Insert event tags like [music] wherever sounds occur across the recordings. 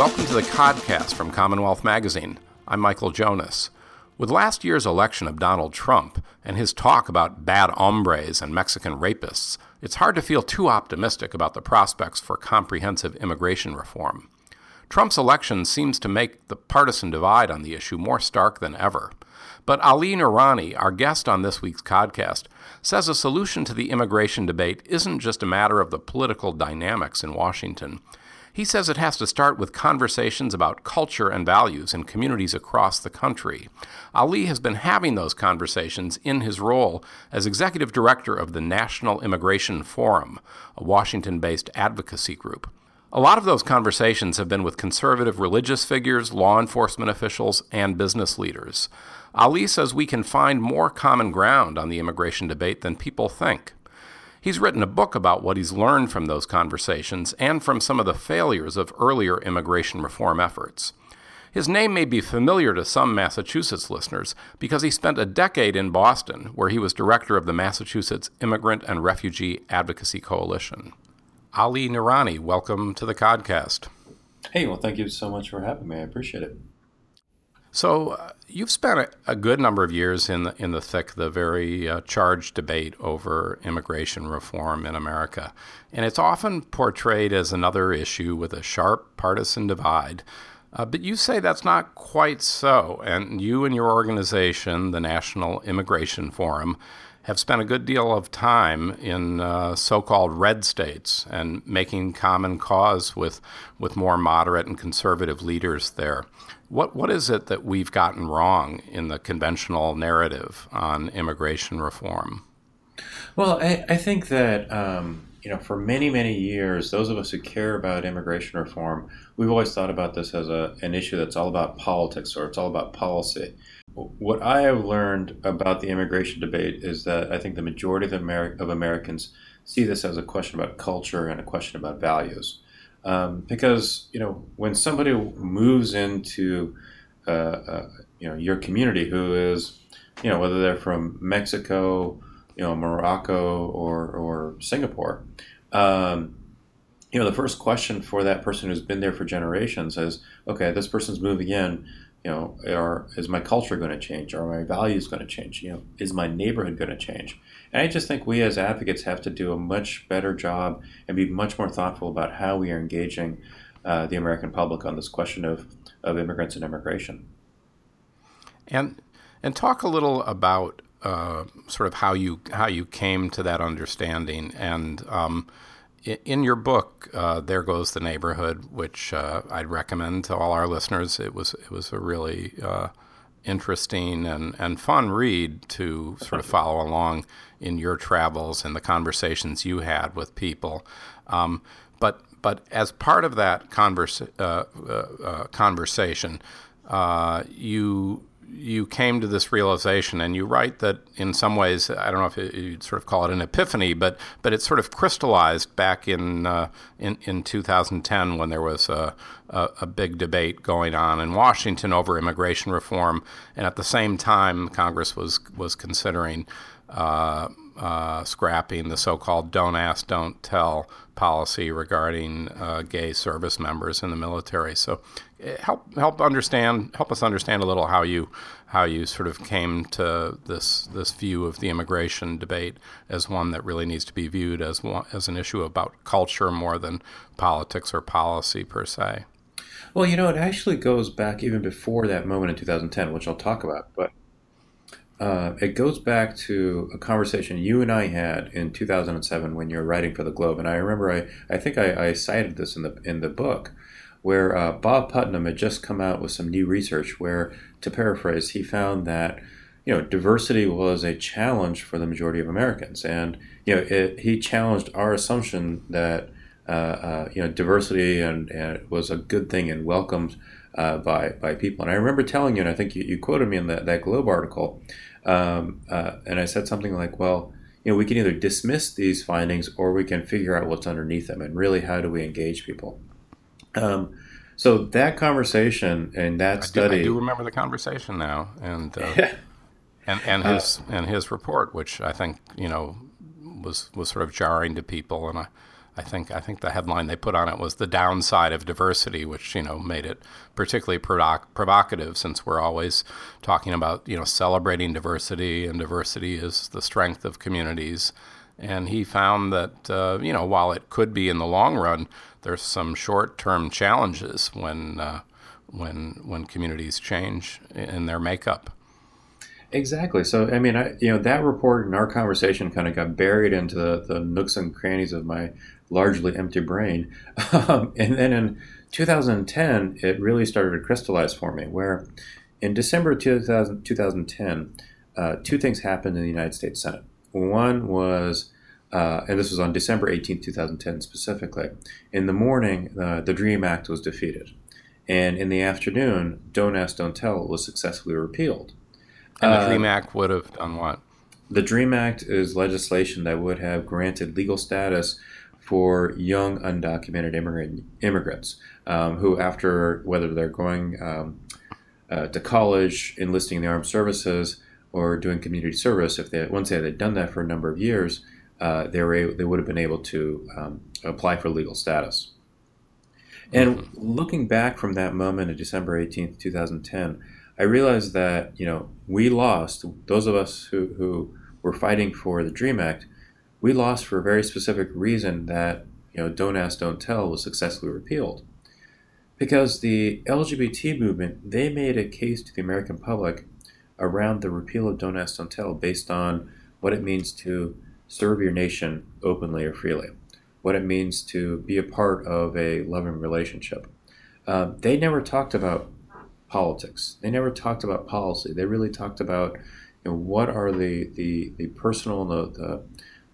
Welcome to the Codcast from Commonwealth Magazine. I'm Michael Jonas. With last year's election of Donald Trump and his talk about bad hombres and Mexican rapists, it's hard to feel too optimistic about the prospects for comprehensive immigration reform. Trump's election seems to make the partisan divide on the issue more stark than ever. But Ali Noorani, our guest on this week's podcast, says a solution to the immigration debate isn't just a matter of the political dynamics in Washington. He says it has to start with conversations about culture and values in communities across the country. Ali has been having those conversations in his role as executive director of the National Immigration Forum, a Washington based advocacy group. A lot of those conversations have been with conservative religious figures, law enforcement officials, and business leaders. Ali says we can find more common ground on the immigration debate than people think. He's written a book about what he's learned from those conversations and from some of the failures of earlier immigration reform efforts. His name may be familiar to some Massachusetts listeners because he spent a decade in Boston, where he was director of the Massachusetts Immigrant and Refugee Advocacy Coalition. Ali Noorani, welcome to the Codcast. Hey, well, thank you so much for having me. I appreciate it. So uh, you've spent a, a, good number of years in the, in the thick of the very uh, charged debate over immigration reform in America, and it's often portrayed as another issue with a sharp partisan divide. Uh, but you say that's not quite so, and you and your organization, the National Immigration Forum, have spent a good deal of time in uh, so-called red states and making common cause with with more moderate and conservative leaders there. What what is it that we've gotten wrong in the conventional narrative on immigration reform? Well, I, I think that um, you know for many many years, those of us who care about immigration reform, we've always thought about this as a, an issue that's all about politics or it's all about policy. What I have learned about the immigration debate is that I think the majority of, Amer- of Americans see this as a question about culture and a question about values. Um, because you know when somebody moves into uh, uh, you know your community who is you know whether they're from Mexico, you know Morocco or or Singapore, um, you know the first question for that person who's been there for generations is okay this person's moving in you know, are, is my culture going to change? Are my values going to change? You know, is my neighborhood going to change? And I just think we as advocates have to do a much better job and be much more thoughtful about how we are engaging uh, the American public on this question of, of immigrants and immigration. And and talk a little about uh, sort of how you how you came to that understanding and. Um, in your book, uh, "There Goes the Neighborhood," which uh, I'd recommend to all our listeners, it was it was a really uh, interesting and, and fun read to sort of follow along in your travels and the conversations you had with people. Um, but but as part of that converse, uh, uh, uh, conversation, you you came to this realization, and you write that in some ways, I don't know if you'd sort of call it an epiphany, but but it sort of crystallized back in uh, in, in 2010 when there was a, a, a, big debate going on in Washington over immigration reform, and at the same time, Congress was was considering. Uh, uh, scrapping the so-called "don't ask, don't tell" policy regarding uh, gay service members in the military. So, help help understand help us understand a little how you how you sort of came to this this view of the immigration debate as one that really needs to be viewed as one, as an issue about culture more than politics or policy per se. Well, you know, it actually goes back even before that moment in 2010, which I'll talk about. But uh, it goes back to a conversation you and I had in 2007 when you were writing for the Globe, and I remember I, I think I, I cited this in the in the book, where uh, Bob Putnam had just come out with some new research where, to paraphrase, he found that you know diversity was a challenge for the majority of Americans, and you know it, he challenged our assumption that uh, uh you know diversity and, and was a good thing and welcomed uh, by by people. And I remember telling you, and I think you, you quoted me in that, that Globe article um, uh, and I said something like, well, you know, we can either dismiss these findings or we can figure out what's underneath them and really how do we engage people. Um, so that conversation and that I study, do, I do remember the conversation now, and uh, and and his uh, and his report, which I think you know was was sort of jarring to people, and I I think I think the headline they put on it was the downside of diversity, which you know made it particularly provoc- provocative since we're always talking about you know celebrating diversity and diversity is the strength of communities. And he found that uh, you know while it could be in the long run, there's some short-term challenges when uh, when when communities change in their makeup. Exactly. So, I mean, I, you know, that report and our conversation kind of got buried into the, the nooks and crannies of my largely empty brain. [laughs] Um, and then in 2010, it really started to crystallize for me, where in December 2000, 2010, uh, two things happened in the United States Senate. One was, uh, and this was on December 18, 2010 specifically, in the morning, uh, the DREAM Act was defeated. And in the afternoon, Don't Ask, Don't Tell was successfully repealed. And the uh, DREAM Act would have done what? The DREAM Act is legislation that would have granted legal status for young undocumented immigrant, immigrants um, who, after whether they're going um, uh, to college, enlisting in the armed services, or doing community service, if they once they had done that for a number of years, uh, they were able, they would have been able to um, apply for legal status. And mm-hmm. looking back from that moment of December 18th, 2010, I realized that you know we lost. Those of us who, who were fighting for the Dream Act, we lost for a very specific reason that you know Don't Ask, Don't Tell was successfully repealed, because the LGBT movement they made a case to the American public around the repeal of Don't Ask, Don't Tell based on what it means to serve your nation openly or freely, what it means to be a part of a loving relationship. Uh, they never talked about politics. They never talked about policy. They really talked about you know, what are the, the, the personal and the, the,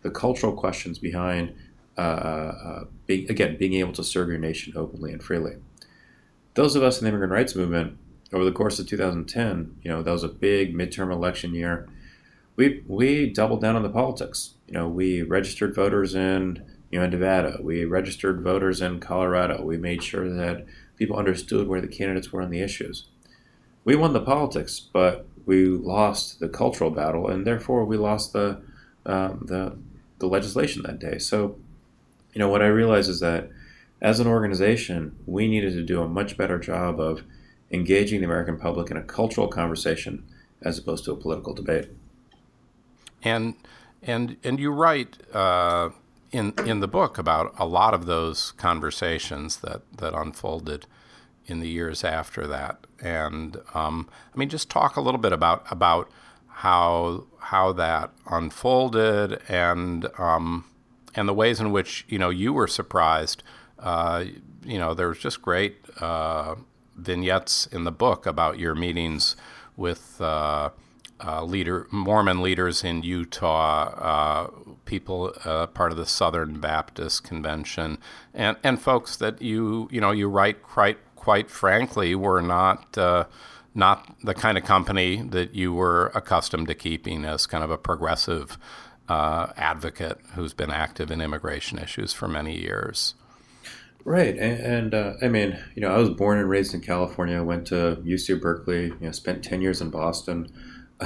the cultural questions behind, uh, uh, being, again, being able to serve your nation openly and freely. Those of us in the immigrant rights movement, over the course of 2010, you know, that was a big midterm election year. We, we doubled down on the politics. You know, we registered voters in you know Nevada. We registered voters in Colorado. We made sure that people understood where the candidates were on the issues. We won the politics, but we lost the cultural battle, and therefore we lost the um, the the legislation that day. So, you know, what I realized is that as an organization, we needed to do a much better job of engaging the American public in a cultural conversation as opposed to a political debate. And and and you write uh, in in the book about a lot of those conversations that that unfolded in the years after that. And um, I mean, just talk a little bit about about how how that unfolded and um, and the ways in which you know you were surprised. Uh, you know, there was just great uh, vignettes in the book about your meetings with. Uh, uh, leader Mormon leaders in Utah, uh, people uh, part of the Southern Baptist Convention, and and folks that you you know you write quite quite frankly were not uh, not the kind of company that you were accustomed to keeping as kind of a progressive uh, advocate who's been active in immigration issues for many years. Right, and, and uh, I mean, you know, I was born and raised in California. Went to UC Berkeley. You know, spent ten years in Boston.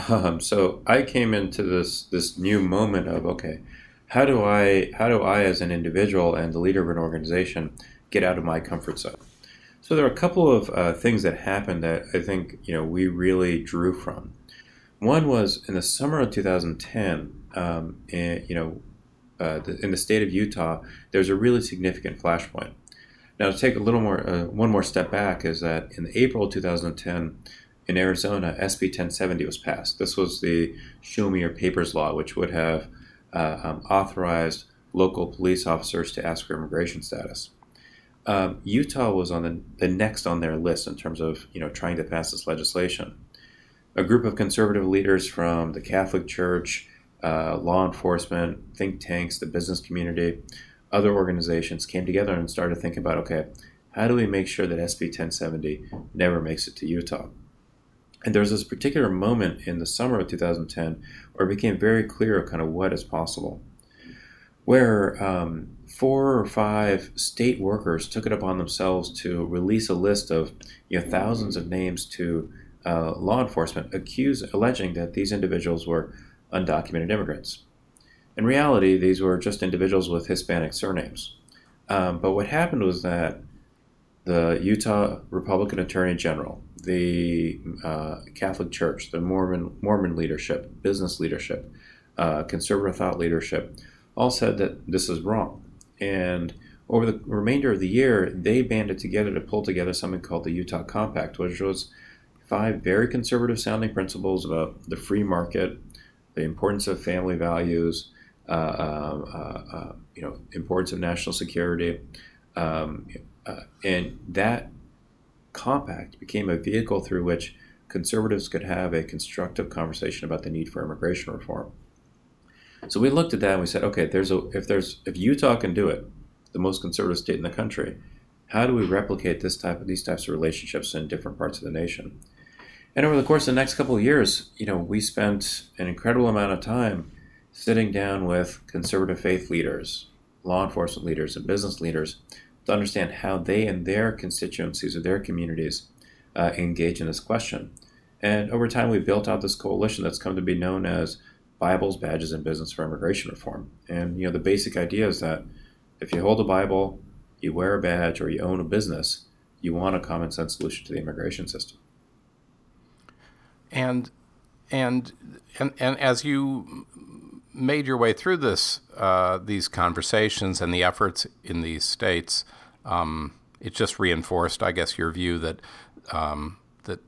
Um, so I came into this this new moment of okay, how do I how do I as an individual and the leader of an organization get out of my comfort zone? So there are a couple of uh, things that happened that I think you know we really drew from. One was in the summer of 2010. Um, and, you know, uh, the, in the state of Utah, there's a really significant flashpoint. Now, to take a little more, uh, one more step back, is that in April 2010, in Arizona, SB 1070 was passed. This was the show me your papers law, which would have uh, um, authorized local police officers to ask for immigration status. Um, Utah was on the, the next on their list in terms of you know trying to pass this legislation. A group of conservative leaders from the Catholic Church, uh, law enforcement, think tanks, the business community, other organizations came together and started thinking about okay, how do we make sure that SB 1070 never makes it to Utah? And there was this particular moment in the summer of 2010 where it became very clear kind of what is possible. Where um, four or five state workers took it upon themselves to release a list of you know, thousands of names to uh, law enforcement, accuse, alleging that these individuals were undocumented immigrants. In reality, these were just individuals with Hispanic surnames. Um, but what happened was that the Utah Republican Attorney General, the uh, Catholic Church, the Mormon Mormon leadership, business leadership, uh, conservative thought leadership, all said that this is wrong. And over the remainder of the year, they banded together to pull together something called the Utah Compact, which was five very conservative sounding principles about the free market, the importance of family values, uh, uh, uh, you know, importance of national security, um, uh, and that compact became a vehicle through which conservatives could have a constructive conversation about the need for immigration reform. So we looked at that and we said, okay, there's a if there's if Utah can do it, the most conservative state in the country, how do we replicate this type of these types of relationships in different parts of the nation? And over the course of the next couple of years, you know, we spent an incredible amount of time sitting down with conservative faith leaders, law enforcement leaders, and business leaders to understand how they and their constituencies or their communities uh, engage in this question. And over time, we built out this coalition that's come to be known as Bibles, Badges, and Business for Immigration Reform. And you know, the basic idea is that if you hold a Bible, you wear a badge, or you own a business, you want a common sense solution to the immigration system. And and and, and as you made your way through this uh, these conversations and the efforts in these states, um, it just reinforced, I guess, your view that um, that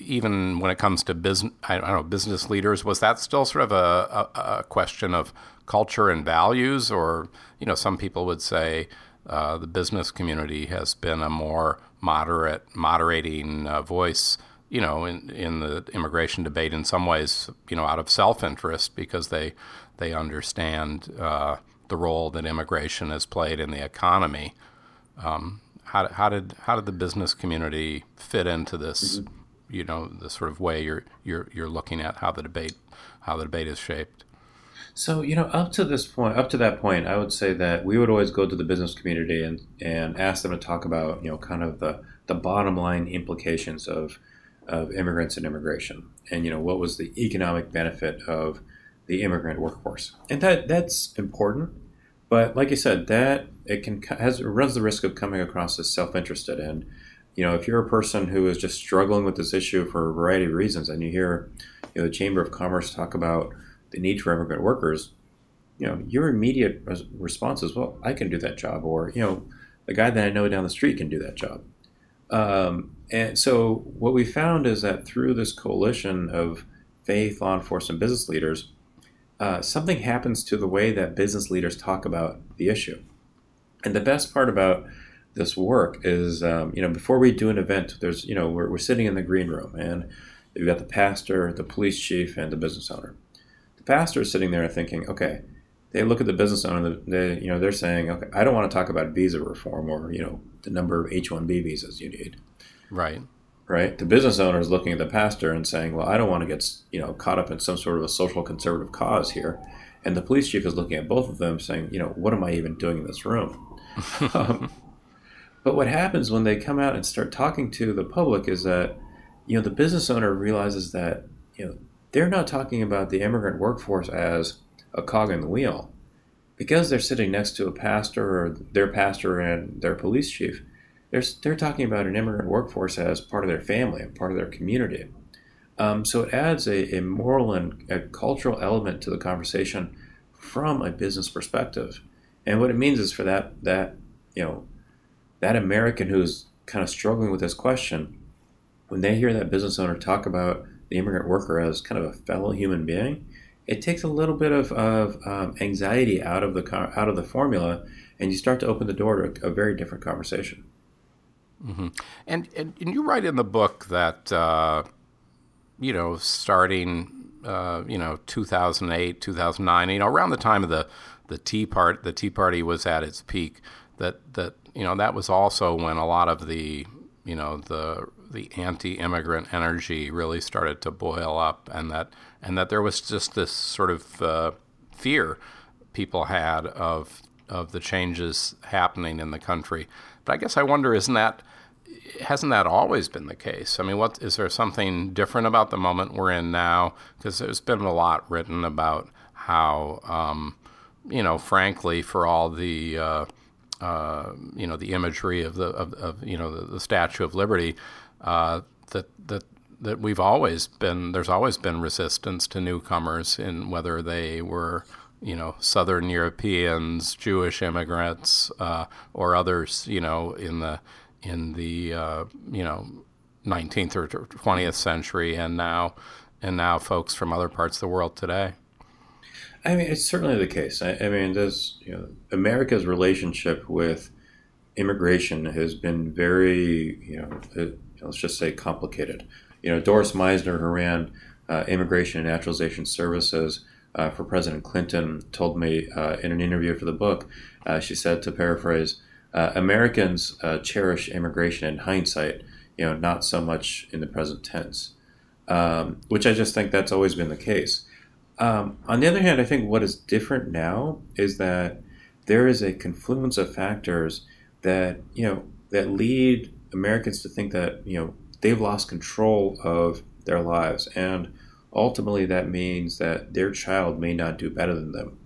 even when it comes to business, I don't know, business leaders, was that still sort of a, a, a question of culture and values, or you know, some people would say uh, the business community has been a more moderate, moderating uh, voice you know, in, in the immigration debate in some ways, you know, out of self-interest because they they understand uh, the role that immigration has played in the economy. Um, how, how did how did the business community fit into this? Mm-hmm. You know, the sort of way you're you're you're looking at how the debate how the debate is shaped. So you know, up to this point, up to that point, I would say that we would always go to the business community and and ask them to talk about you know kind of the the bottom line implications of of immigrants and immigration, and you know what was the economic benefit of the immigrant workforce, and that that's important. But like you said, that it can has it runs the risk of coming across as self-interested, and you know if you're a person who is just struggling with this issue for a variety of reasons, and you hear you know the Chamber of Commerce talk about the need for immigrant workers, you know your immediate response is, well, I can do that job, or you know the guy that I know down the street can do that job. Um, and so what we found is that through this coalition of faith, law enforcement, business leaders, uh, something happens to the way that business leaders talk about the issue. And the best part about this work is, um, you know, before we do an event, there's, you know, we're, we're sitting in the green room and you've got the pastor, the police chief, and the business owner. The pastor is sitting there thinking, okay, they look at the business owner, they, you know, they're saying, okay, I don't want to talk about visa reform or, you know, the number of H-1B visas you need. Right. Right. The business owner is looking at the pastor and saying, "Well, I don't want to get you know caught up in some sort of a social conservative cause here," and the police chief is looking at both of them, saying, "You know, what am I even doing in this room?" [laughs] um, but what happens when they come out and start talking to the public is that you know the business owner realizes that you know they're not talking about the immigrant workforce as a cog in the wheel because they're sitting next to a pastor or their pastor and their police chief they're, they're talking about an immigrant workforce as part of their family and part of their community. Um, so it adds a, a moral and a cultural element to the conversation from a business perspective. And what it means is for that that you know that American who's kind of struggling with this question, when they hear that business owner talk about the immigrant worker as kind of a fellow human being, it takes a little bit of, of um, anxiety out of the out of the formula, and you start to open the door to a, a very different conversation. Mm-hmm. And, and, and you write in the book that uh, you know starting uh, you know 2008 2009 you know around the time of the the Tea Part the Tea Party was at its peak that that you know that was also when a lot of the you know the the anti-immigrant energy really started to boil up and that and that there was just this sort of uh, fear people had of of the changes happening in the country. But I guess I wonder, isn't that hasn't that always been the case? I mean, what is there something different about the moment we're in now? Because there's been a lot written about how, um, you know, frankly, for all the uh, uh, you know the imagery of the of, of you know the, the, Statue of Liberty uh, that that that we've always been there's always been resistance to newcomers in whether they were you know Southern Europeans, Jewish immigrants, uh, or others you know in the in the uh, you know 19th or 20th century, and now and now folks from other parts of the world today. I mean, it's certainly the case. I, I mean, this you know, America's relationship with immigration has been very, you know, uh, let's just say complicated. You know, Doris Meissner, who ran uh, Immigration and Naturalization Services uh, for President Clinton, told me uh, in an interview for the book, uh, she said, to paraphrase, uh, Americans cherish immigration in hindsight, you know, not so much in the present tense, um, which I just think that's always been the case. Um, on the other hand, I think what is different now is that there is a confluence of factors that you know that lead Americans to think that you know they've lost control of their lives, and ultimately that means that their child may not do better than them.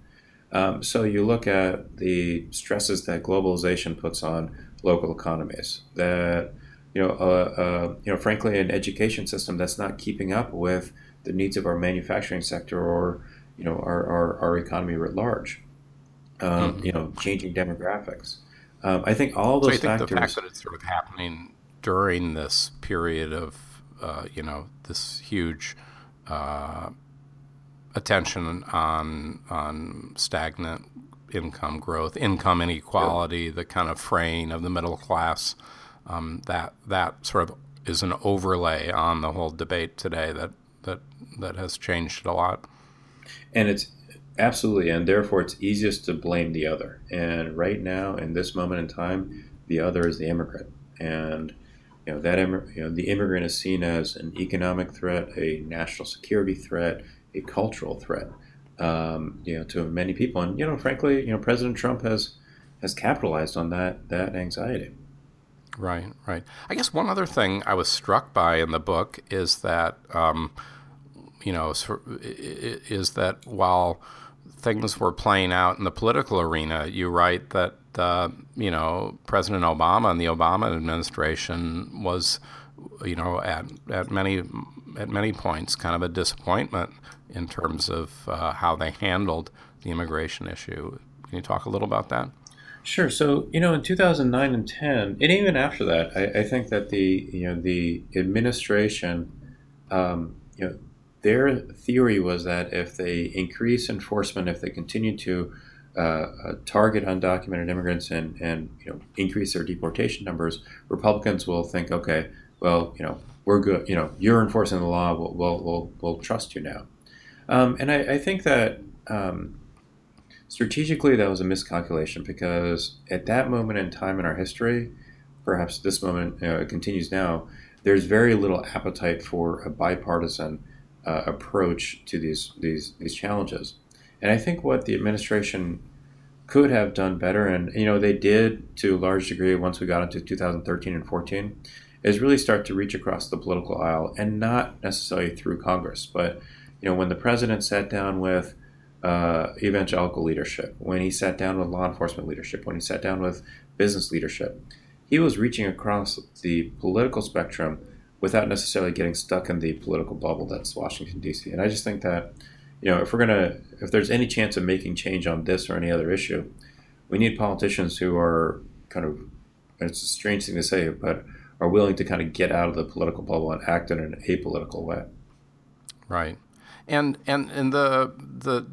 Um, so you look at the stresses that globalization puts on local economies. That you know, uh, uh, you know, frankly, an education system that's not keeping up with the needs of our manufacturing sector or you know our, our, our economy writ large. Um, mm-hmm. You know, changing demographics. Um, I think all those so factors. the fact that it's sort of happening during this period of uh, you know this huge uh, attention on on stagnant income growth, income inequality, the kind of fraying of the middle class. Um, that that sort of is an overlay on the whole debate today that that that has changed it a lot. And it's absolutely, and therefore it's easiest to blame the other. And right now, in this moment in time, the other is the immigrant, and you know that you know the immigrant is seen as an economic threat, a national security threat, a cultural threat, um, you know, to many people. And you know, frankly, you know, President Trump has has capitalized on that that anxiety. Right, right. I guess one other thing I was struck by in the book is that, um, you know, is that while things were playing out in the political arena, you write that, uh, you know, President Obama and the Obama administration was, you know, at, at many at many points kind of a disappointment in terms of uh, how they handled the immigration issue. Can you talk a little about that? Sure. So you know, in 2009 and 10, and even after that, I, I think that the you know the administration, um, you know, their theory was that if they increase enforcement, if they continue to uh, uh, target undocumented immigrants and and you know increase their deportation numbers, Republicans will think, okay, well, you know, we're good. You know, you're enforcing the law. We'll we'll we'll, we'll trust you now. Um, and I, I, think that. Um, Strategically, that was a miscalculation because at that moment in time in our history, perhaps this moment uh, continues now, there's very little appetite for a bipartisan uh, approach to these, these, these challenges. And I think what the administration could have done better, and you know they did to a large degree once we got into 2013 and 14, is really start to reach across the political aisle and not necessarily through Congress, but you know when the president sat down with uh, evangelical leadership, when he sat down with law enforcement leadership, when he sat down with business leadership, he was reaching across the political spectrum without necessarily getting stuck in the political bubble that's Washington D.C. And I just think that you know if we're gonna if there's any chance of making change on this or any other issue, we need politicians who are kind of it's a strange thing to say, but are willing to kind of get out of the political bubble and act in an apolitical way. Right. And and and the the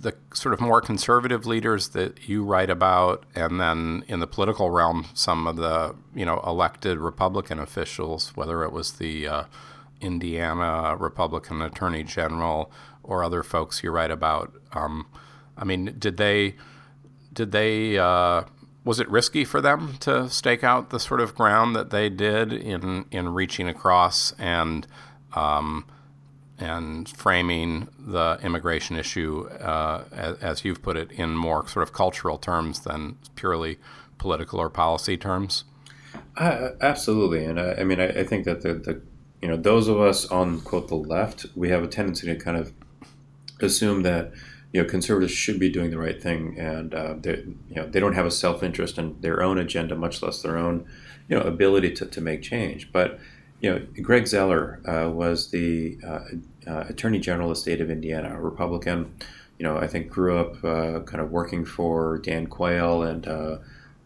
the sort of more conservative leaders that you write about, and then in the political realm, some of the you know elected Republican officials, whether it was the uh, Indiana Republican Attorney General or other folks you write about. Um, I mean, did they did they uh, was it risky for them to stake out the sort of ground that they did in in reaching across and um, and framing the immigration issue, uh, as, as, you've put it, in more sort of cultural terms than purely political or policy terms? Uh, absolutely, and I, I mean, I, I, think that the, the you know those of us on quote the left, we have a tendency to kind of assume that you know conservatives should be doing the right thing, and uh, they you know they don't have a self interest in their own agenda, much less their own you know ability to, to make change. But you know, Greg Zoeller uh, was the uh, uh, Attorney General of the state of Indiana, a Republican. You know, I think grew up uh, kind of working for Dan Quayle and uh,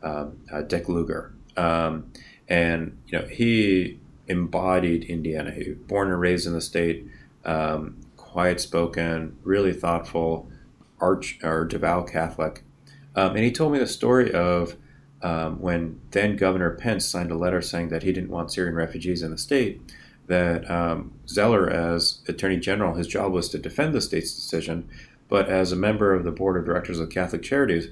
um, Dick Lugar, um, and you know he embodied Indiana. He was born and raised in the state, um, quiet spoken, really thoughtful, arch or devout Catholic, um, and he told me the story of um, when then Governor Pence signed a letter saying that he didn't want Syrian refugees in the state, that um, Zoeller, as Attorney General, his job was to defend the state's decision, but as a member of the board of directors of Catholic Charities,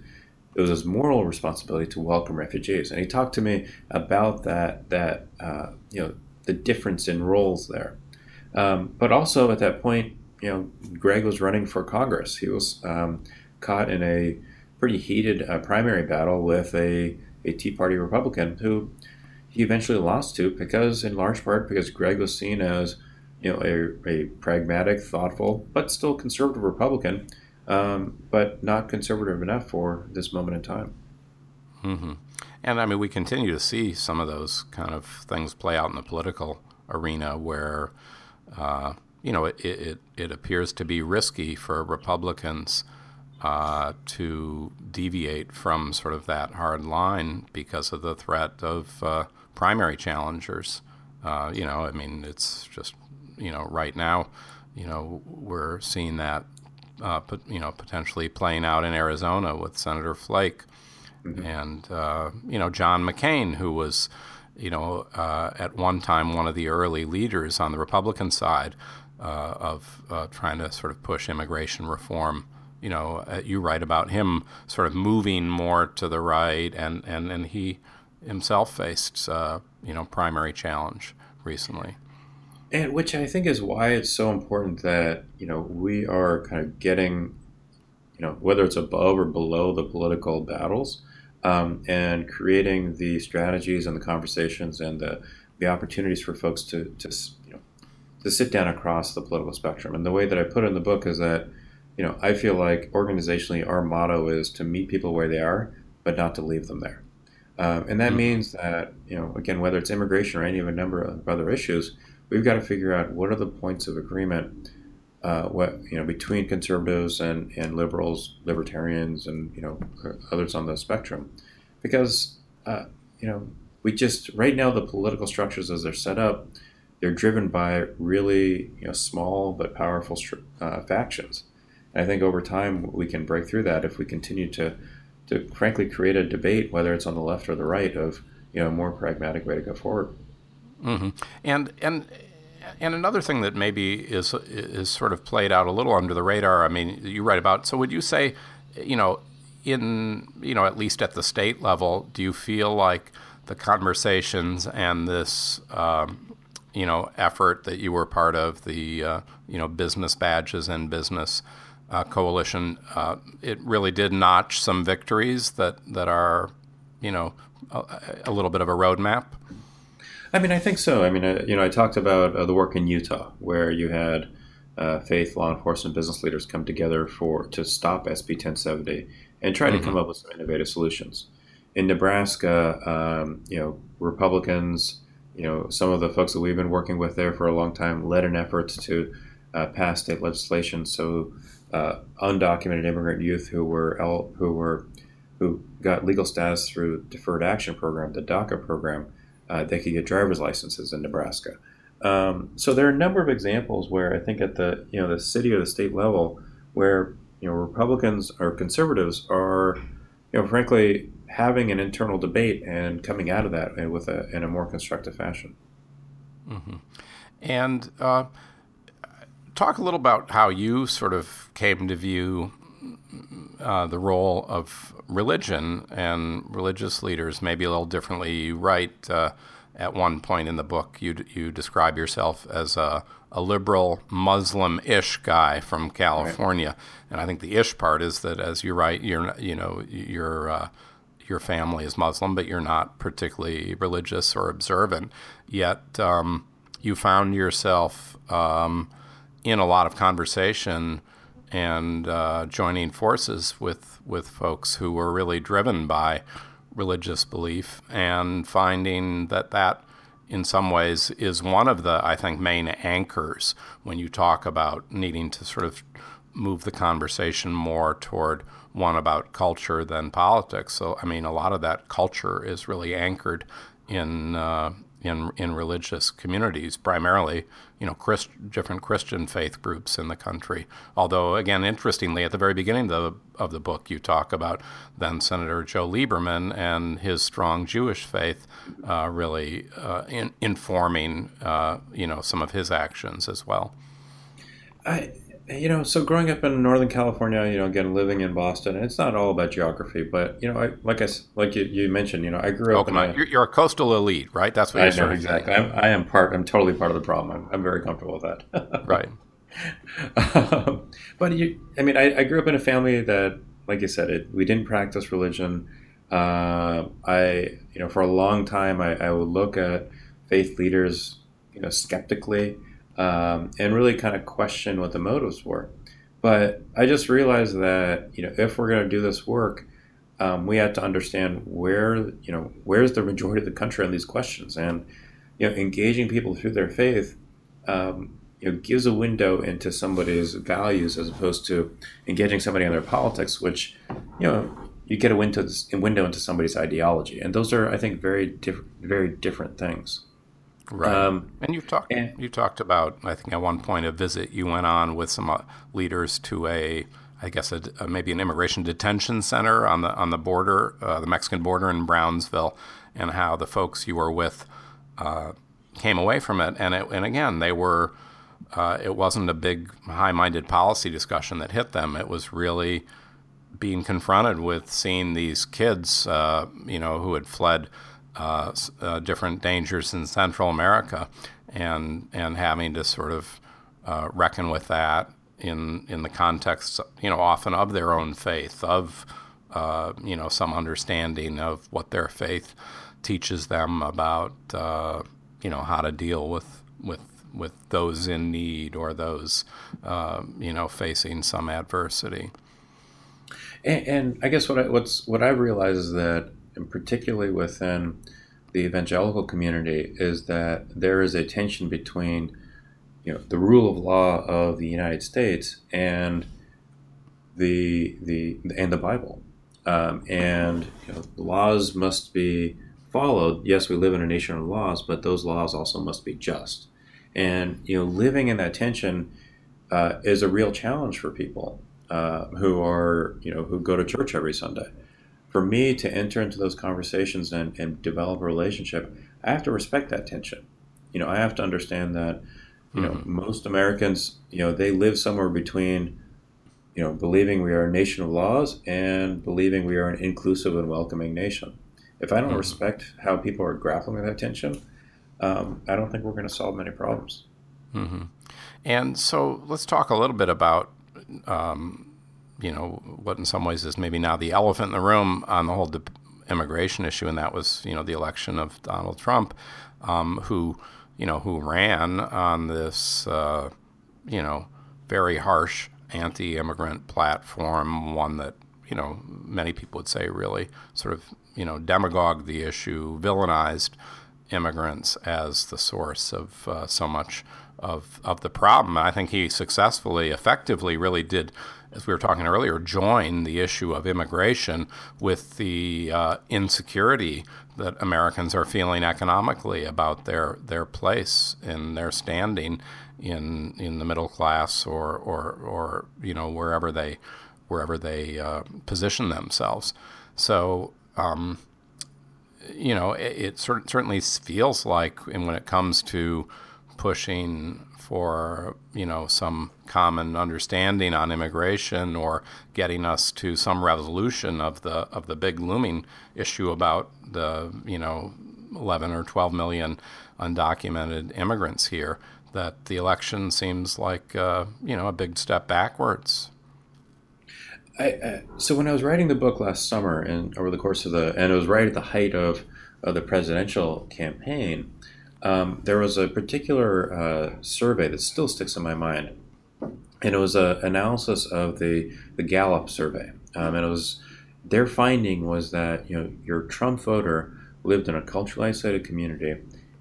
it was his moral responsibility to welcome refugees. And he talked to me about that, that uh, you know, the difference in roles there. Um, but also at that point, you know, Greg was running for Congress. He was um, caught in a pretty heated uh, primary battle with a, a Tea Party Republican who he eventually lost to because, in large part, because Greg was seen as you know a, a pragmatic, thoughtful, but still conservative Republican, um, but not conservative enough for this moment in time. Mm-hmm. And I mean, we continue to see some of those kind of things play out in the political arena where, uh, you know, it, it, it appears to be risky for Republicans uh, to deviate from sort of that hard line because of the threat of uh, primary challengers. Uh, you know, I mean, it's just, you know, right now, you know, we're seeing that, uh, you know, potentially playing out in Arizona with Senator Flake mm-hmm. and, uh, you know, John McCain, who was, you know, uh, at one time one of the early leaders on the Republican side of trying to sort of push immigration reform you know, uh, you write about him sort of moving more to the right, and, and, and he himself faced, uh, you know, primary challenge recently. And which I think is why it's so important that, you know, we are kind of getting, you know, whether it's above or below the political battles, um, and creating the strategies and the conversations and the, the opportunities for folks to, to, to sit down across the political spectrum. And the way that I put it in the book is that, you know, I feel like organizationally our motto is to meet people where they are, but not to leave them there. Um, and that mm-hmm. means that, you know, again, whether it's immigration or any of a number of other issues, we've got to figure out what are the points of agreement, uh, what, you know, between conservatives and, and liberals, libertarians, and, you know, others on the spectrum. Because, uh, you know, we just, right now, the political structures as they're set up, they're driven by really, you know, small but powerful uh, factions. And I think over time we can break through that if we continue to, to frankly create a debate, whether it's on the left or the right, of you know a more pragmatic way to go forward. Mm-hmm. And and and another thing that maybe is is sort of played out a little under the radar. I mean, you write about. So would you say, you know, in you know at least at the state level, do you feel like the conversations and this um, you know effort that you were part of the uh, you know business badges and business uh, coalition, uh, it really did notch some victories that, that are, you know, a, a, little bit of a roadmap. I mean, I think so. I mean, uh, you know, I talked about uh, the work in Utah where you had uh, faith, law enforcement, business leaders come together for to stop SB 1070 and try mm-hmm. to come up with some innovative solutions. In Nebraska, um, you know, Republicans, you know, some of the folks that we've been working with there for a long time led an effort to uh, pass state legislation so uh, undocumented immigrant youth who were who were who got legal status through Deferred Action Program, the DACA program, uh, they could get driver's licenses in Nebraska. Um, so there are a number of examples where I think at the you know the city or the state level where you know Republicans or conservatives are you know frankly having an internal debate and coming out of that with a in a more constructive fashion. Mm-hmm. And uh, talk a little about how you sort of came to view uh, the role of religion and religious leaders maybe a little differently. You write uh, at one point in the book, you, you describe yourself as a, a liberal Muslim ish guy from California. Right. And I think the ish part is that, as you write, you're, you know, your, uh, your family is Muslim, but you're not particularly religious or observant. Yet um, you found yourself. Um, in a lot of conversation and uh, joining forces with with folks who were really driven by religious belief and finding that that in some ways is one of the I think main anchors when you talk about needing to sort of move the conversation more toward one about culture than politics. So I mean a lot of that culture is really anchored in uh, in in religious communities, primarily, you know, Christ, different Christian faith groups in the country. Although, again, interestingly, at the very beginning of the, of the book, you talk about then Senator Joe Lieberman and his strong Jewish faith, uh, really uh, in, informing, uh, you know, some of his actions as well. I you know, so growing up in Northern California, you know, again living in Boston, it's not all about geography, but you know, I, like I like you, you, mentioned, you know, I grew up. Oh, in a, you're, a coastal elite, right? That's what I you're know exactly. I'm, I am part. I'm totally part of the problem. I'm, I'm very comfortable with that. [laughs] right. Um, but you, I mean, I, I, grew up in a family that, like you said, it we didn't practice religion. Uh, I, you know, for a long time, I, I would look at faith leaders, you know, skeptically um, and really kind of question what the motives were. But I just realized that you know if we're going to do this work, um, we have to understand where you know where's the majority of the country on these questions, and you know engaging people through their faith. Um, you know, gives a window into somebody's values as opposed to engaging somebody on their politics, which, you know, you get a window, window into somebody's ideology, and those are, I think, very different, very different things. Right. Um, and you've talked and, you talked about I think at one point a visit you went on with some uh, leaders to a I guess a, a, maybe an immigration detention center on the on the border, uh, the Mexican border in Brownsville, and how the folks you were with uh, came away from it. And it, and again, they were uh, it wasn't a big high-minded policy discussion that hit them. It was really being confronted with seeing these kids, uh, you know, who had fled uh, uh, different dangers in Central America, and and having to sort of uh, reckon with that in in the context, you know, often of their own faith, of uh, you know some understanding of what their faith teaches them about uh, you know how to deal with with with those in need or those uh, you know facing some adversity. And, and I guess what I, what's what I've realized is that and particularly within the evangelical community, is that there is a tension between you know the rule of law of the United States and the the and the Bible, um, and you know, laws must be followed. Yes, we live in a nation of laws, but those laws also must be just. And you know, living in that tension uh, is a real challenge for people uh, who are you know who go to church every Sunday for me to enter into those conversations and, and develop a relationship, I have to respect that tension. You know, I have to understand that, you know, mm-hmm. most Americans, you know, they live somewhere between, you know, believing we are a nation of laws and believing we are an inclusive and welcoming nation. If I don't mm-hmm. respect how people are grappling with that tension, um, I don't think we're going to solve many problems. Mm-hmm. And so let's talk a little bit about um, you know, what in some ways is maybe now the elephant in the room on the whole de- immigration issue, and that was, you know, the election of Donald Trump, um, who, you know, who ran on this, uh, you know, very harsh anti-immigrant platform, one that, you know, many people would say really sort of, you know, demagogued the issue, villainized immigrants as the source of uh, so much of of the problem. I think he successfully, effectively, really did as we were talking earlier, join the issue of immigration with the uh, insecurity that Americans are feeling economically about their their place and their standing in in the middle class or or, or you know wherever they wherever they uh, position themselves. So. Um, you know, it, it certainly feels like, and when it comes to pushing for you know some common understanding on immigration or getting us to some resolution of the of the big looming issue about the you know 11 or 12 million undocumented immigrants here that the election seems like uh, you know a big step backwards. I, uh, so when I was writing the book last summer and over the course of the and it was right at the height of, of the presidential campaign um, there was a particular uh, survey that still sticks in my mind and it was an analysis of the the Gallup survey, um, and it was their finding was that you know your Trump voter lived in a culturally isolated community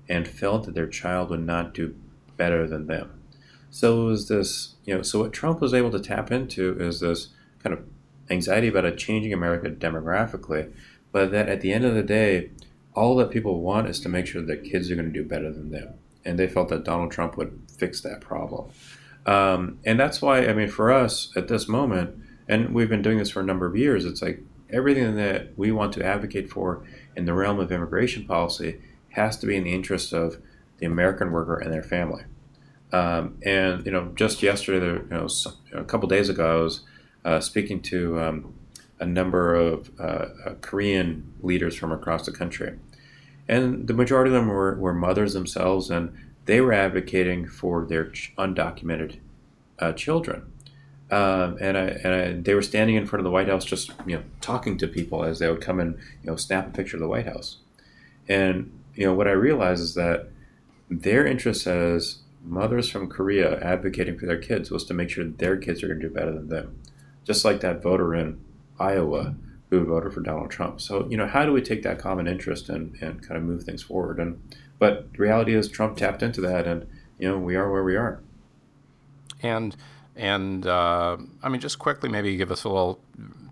and felt that their child would not do better than them. So it was this, you know, so what Trump was able to tap into is this kind of anxiety about a changing America demographically, but that at the end of the day, all that people want is to make sure that kids are going to do better than them. And they felt that Donald Trump would fix that problem. Um, and that's why, I mean, for us at this moment, and we've been doing this for a number of years, it's like everything that we want to advocate for in the realm of immigration policy has to be in the interest of the American worker and their family. Um, and you know, just yesterday, you know, a couple days ago, I was uh, speaking to um, a number of uh, uh, Korean leaders from across the country, and the majority of them were, were mothers themselves, and they were advocating for their ch- undocumented uh, children. Um, and I, and I, they were standing in front of the White House, just you know, talking to people as they would come and you know, snap a picture of the White House. And you know, what I realized is that their interest as mothers from Korea advocating for their kids was to make sure their kids are going to do better than them, just like that voter in Iowa who voted for Donald Trump. So, you know, how do we take that common interest and, and kind of move things forward? And but the reality is Trump tapped into that, and you know, we are where we are. And and uh, I mean, just quickly, maybe give us a little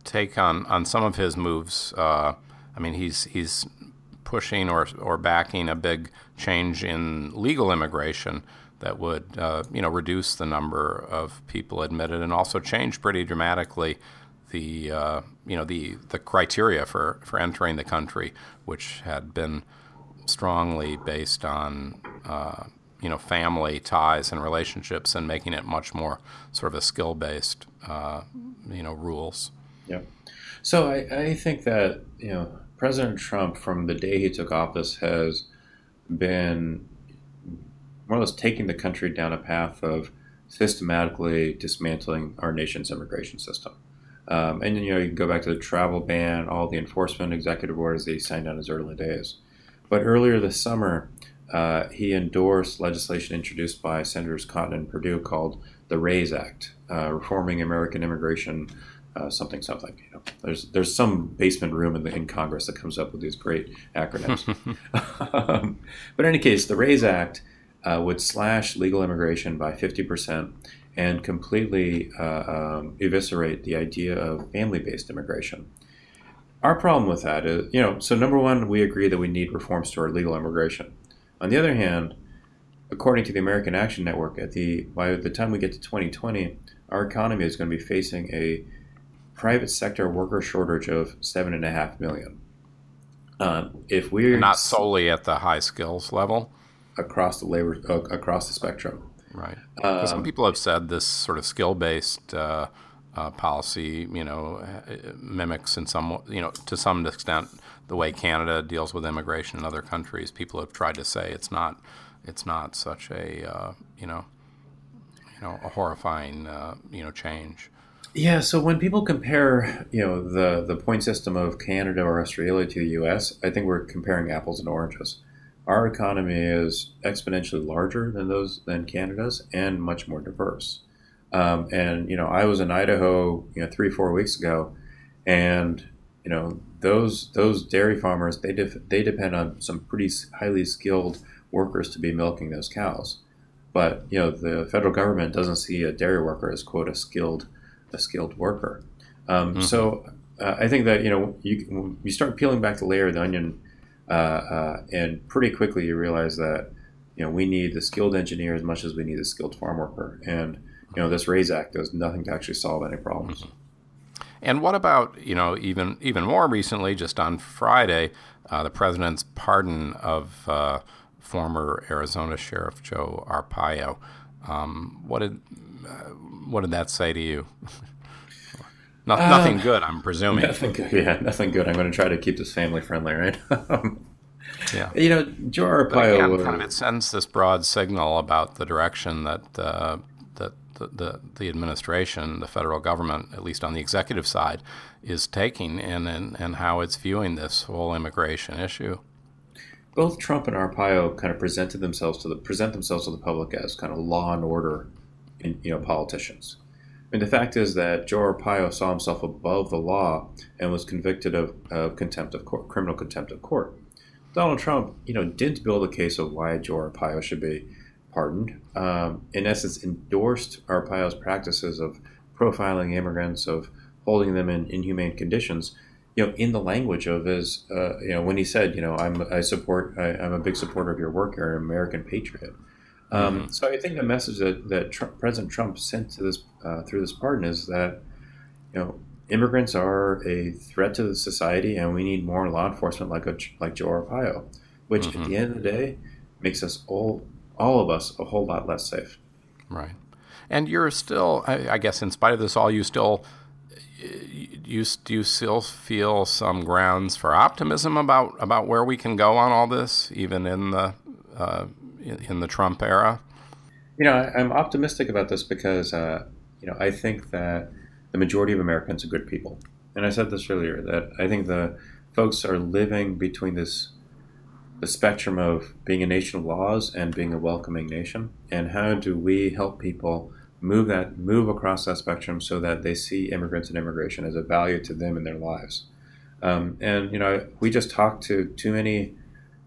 take on on some of his moves. Uh, I mean, he's he's pushing or or backing a big change in legal immigration that would uh, you know reduce the number of people admitted and also change pretty dramatically the uh, you know the the criteria for for entering the country, which had been strongly based on uh, you know family ties and relationships, and making it much more sort of a skill based uh, you know rules. Yeah. So I, I think that you know President Trump, from the day he took office, has been more or less taking the country down a path of systematically dismantling our nation's immigration system. Um, and you know, you can go back to the travel ban, all the enforcement executive orders that he signed on his early days. But earlier this summer, uh, he endorsed legislation introduced by Senators Cotton and Perdue called the RAISE Act, uh, Reforming American Immigration, uh, something something. You know, there's there's some basement room in the in Congress that comes up with these great acronyms. [laughs] um, but in any case, the RAISE Act uh, would slash legal immigration by 50% and completely uh, um, eviscerate the idea of family based immigration. Our problem with that is, you know, so number one, we agree that we need reforms to our legal immigration. On the other hand, according to the American Action Network, at the by the time we get to 2020, our economy is going to be facing a private sector worker shortage of seven and a half million. Um, if we're not solely at the high skills level, across the labor uh, across the spectrum. Right. Um, some people have said this sort of skill based uh, uh, policy, you know, uh, mimics in some you know to some extent the way Canada deals with immigration in other countries. People have tried to say it's not it's not such a uh, you know you know a horrifying uh, you know change. Yeah, so when people compare, you know, the the point system of Canada or Australia to the U.S., I think we're comparing apples and oranges our economy is exponentially larger than those than Canada's and much more diverse. Um, and you know, I was in Idaho, you know, three four weeks ago, and you know, those those dairy farmers they def- they depend on some pretty highly skilled workers to be milking those cows. But you know, the federal government doesn't see a dairy worker as quote a skilled a skilled worker. Um, mm-hmm. So uh, I think that you know you you start peeling back the layer of the onion uh, uh, and pretty quickly you realize that you know we need the skilled engineer as much as we need the skilled farm worker, and you know this RAISE Act does nothing to actually solve any problems. Mm-hmm. And what about you know even even more recently, just on Friday, uh, the president's pardon of uh, former Arizona Sheriff Joe Arpaio. Um, what did uh, what did that say to you? [laughs] No, uh, nothing good, I'm presuming. Nothing good. Yeah, nothing good. I'm going to try to keep this family friendly, right? [laughs] yeah. You know, Joe Arpaio. Again, kind of it sends this broad signal about the direction that uh, that the, the, the administration, the federal government, at least on the executive side, is taking and, and, and how it's viewing this whole immigration issue. Both Trump and Arpaio kind of presented themselves to the present themselves to the public as kind of law and order, in, you know, politicians mean, the fact is that Joe Arpaio saw himself above the law and was convicted of, of contempt of court, criminal contempt of court. Donald Trump, you know, didn't build a case of why Joe Arpaio should be pardoned. Um, in essence, endorsed Arpaio's practices of profiling immigrants, of holding them in inhumane conditions, you know, in the language of his, uh, you know, when he said, you know, I'm, I support, I, am a big supporter of your work. You're an American patriot. Um, mm-hmm. So I think the message that that Trump, President Trump sent to this uh, through this pardon is that, you know, immigrants are a threat to the society, and we need more law enforcement like a, like Joe Arpaio, which mm-hmm. at the end of the day makes us all all of us a whole lot less safe. Right, and you're still, I, I guess, in spite of this all, you still you do you still feel some grounds for optimism about about where we can go on all this, even in the uh, in, the Trump era? You know, I'm optimistic about this because uh, you know I think that the majority of Americans are good people, and I said this earlier that I think the folks are living between this the spectrum of being a nation of laws and being a welcoming nation, and how do we help people? move that move across that spectrum so that they see immigrants and immigration as a value to them in their lives. Um, and you know, we just talked to too many,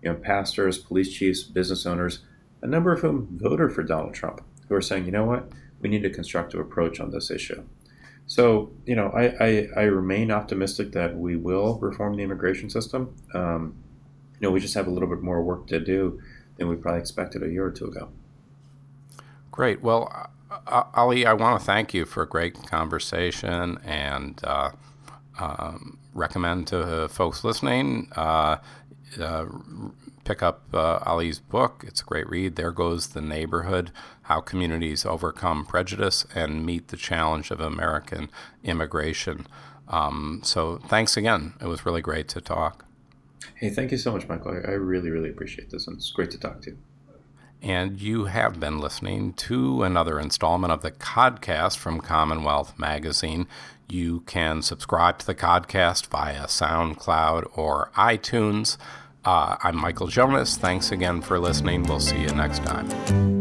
you know, pastors, police chiefs, business owners, a number of whom voted for Donald Trump, who are saying, you know what, we need a constructive approach on this issue. So, you know, I, I, I remain optimistic that we will reform the immigration system. Um, you know, we just have a little bit more work to do than we probably expected a year or two ago. Great. Well, uh, Ali, I want to thank you for a great conversation and uh, um, recommend to folks listening uh, uh pick up uh, Ali's book. It's a great read. There Goes the Neighborhood How Communities Overcome Prejudice and Meet the Challenge of American Immigration. Um, so thanks again. It was really great to talk. Hey, thank you so much, Michael. I really, really appreciate this, and it's great to talk to you and you have been listening to another installment of the Codcast from Commonwealth Magazine. You can subscribe to the Codcast via SoundCloud or iTunes. Uh, I'm Michael Jonas. Thanks again for listening. We'll see you next time.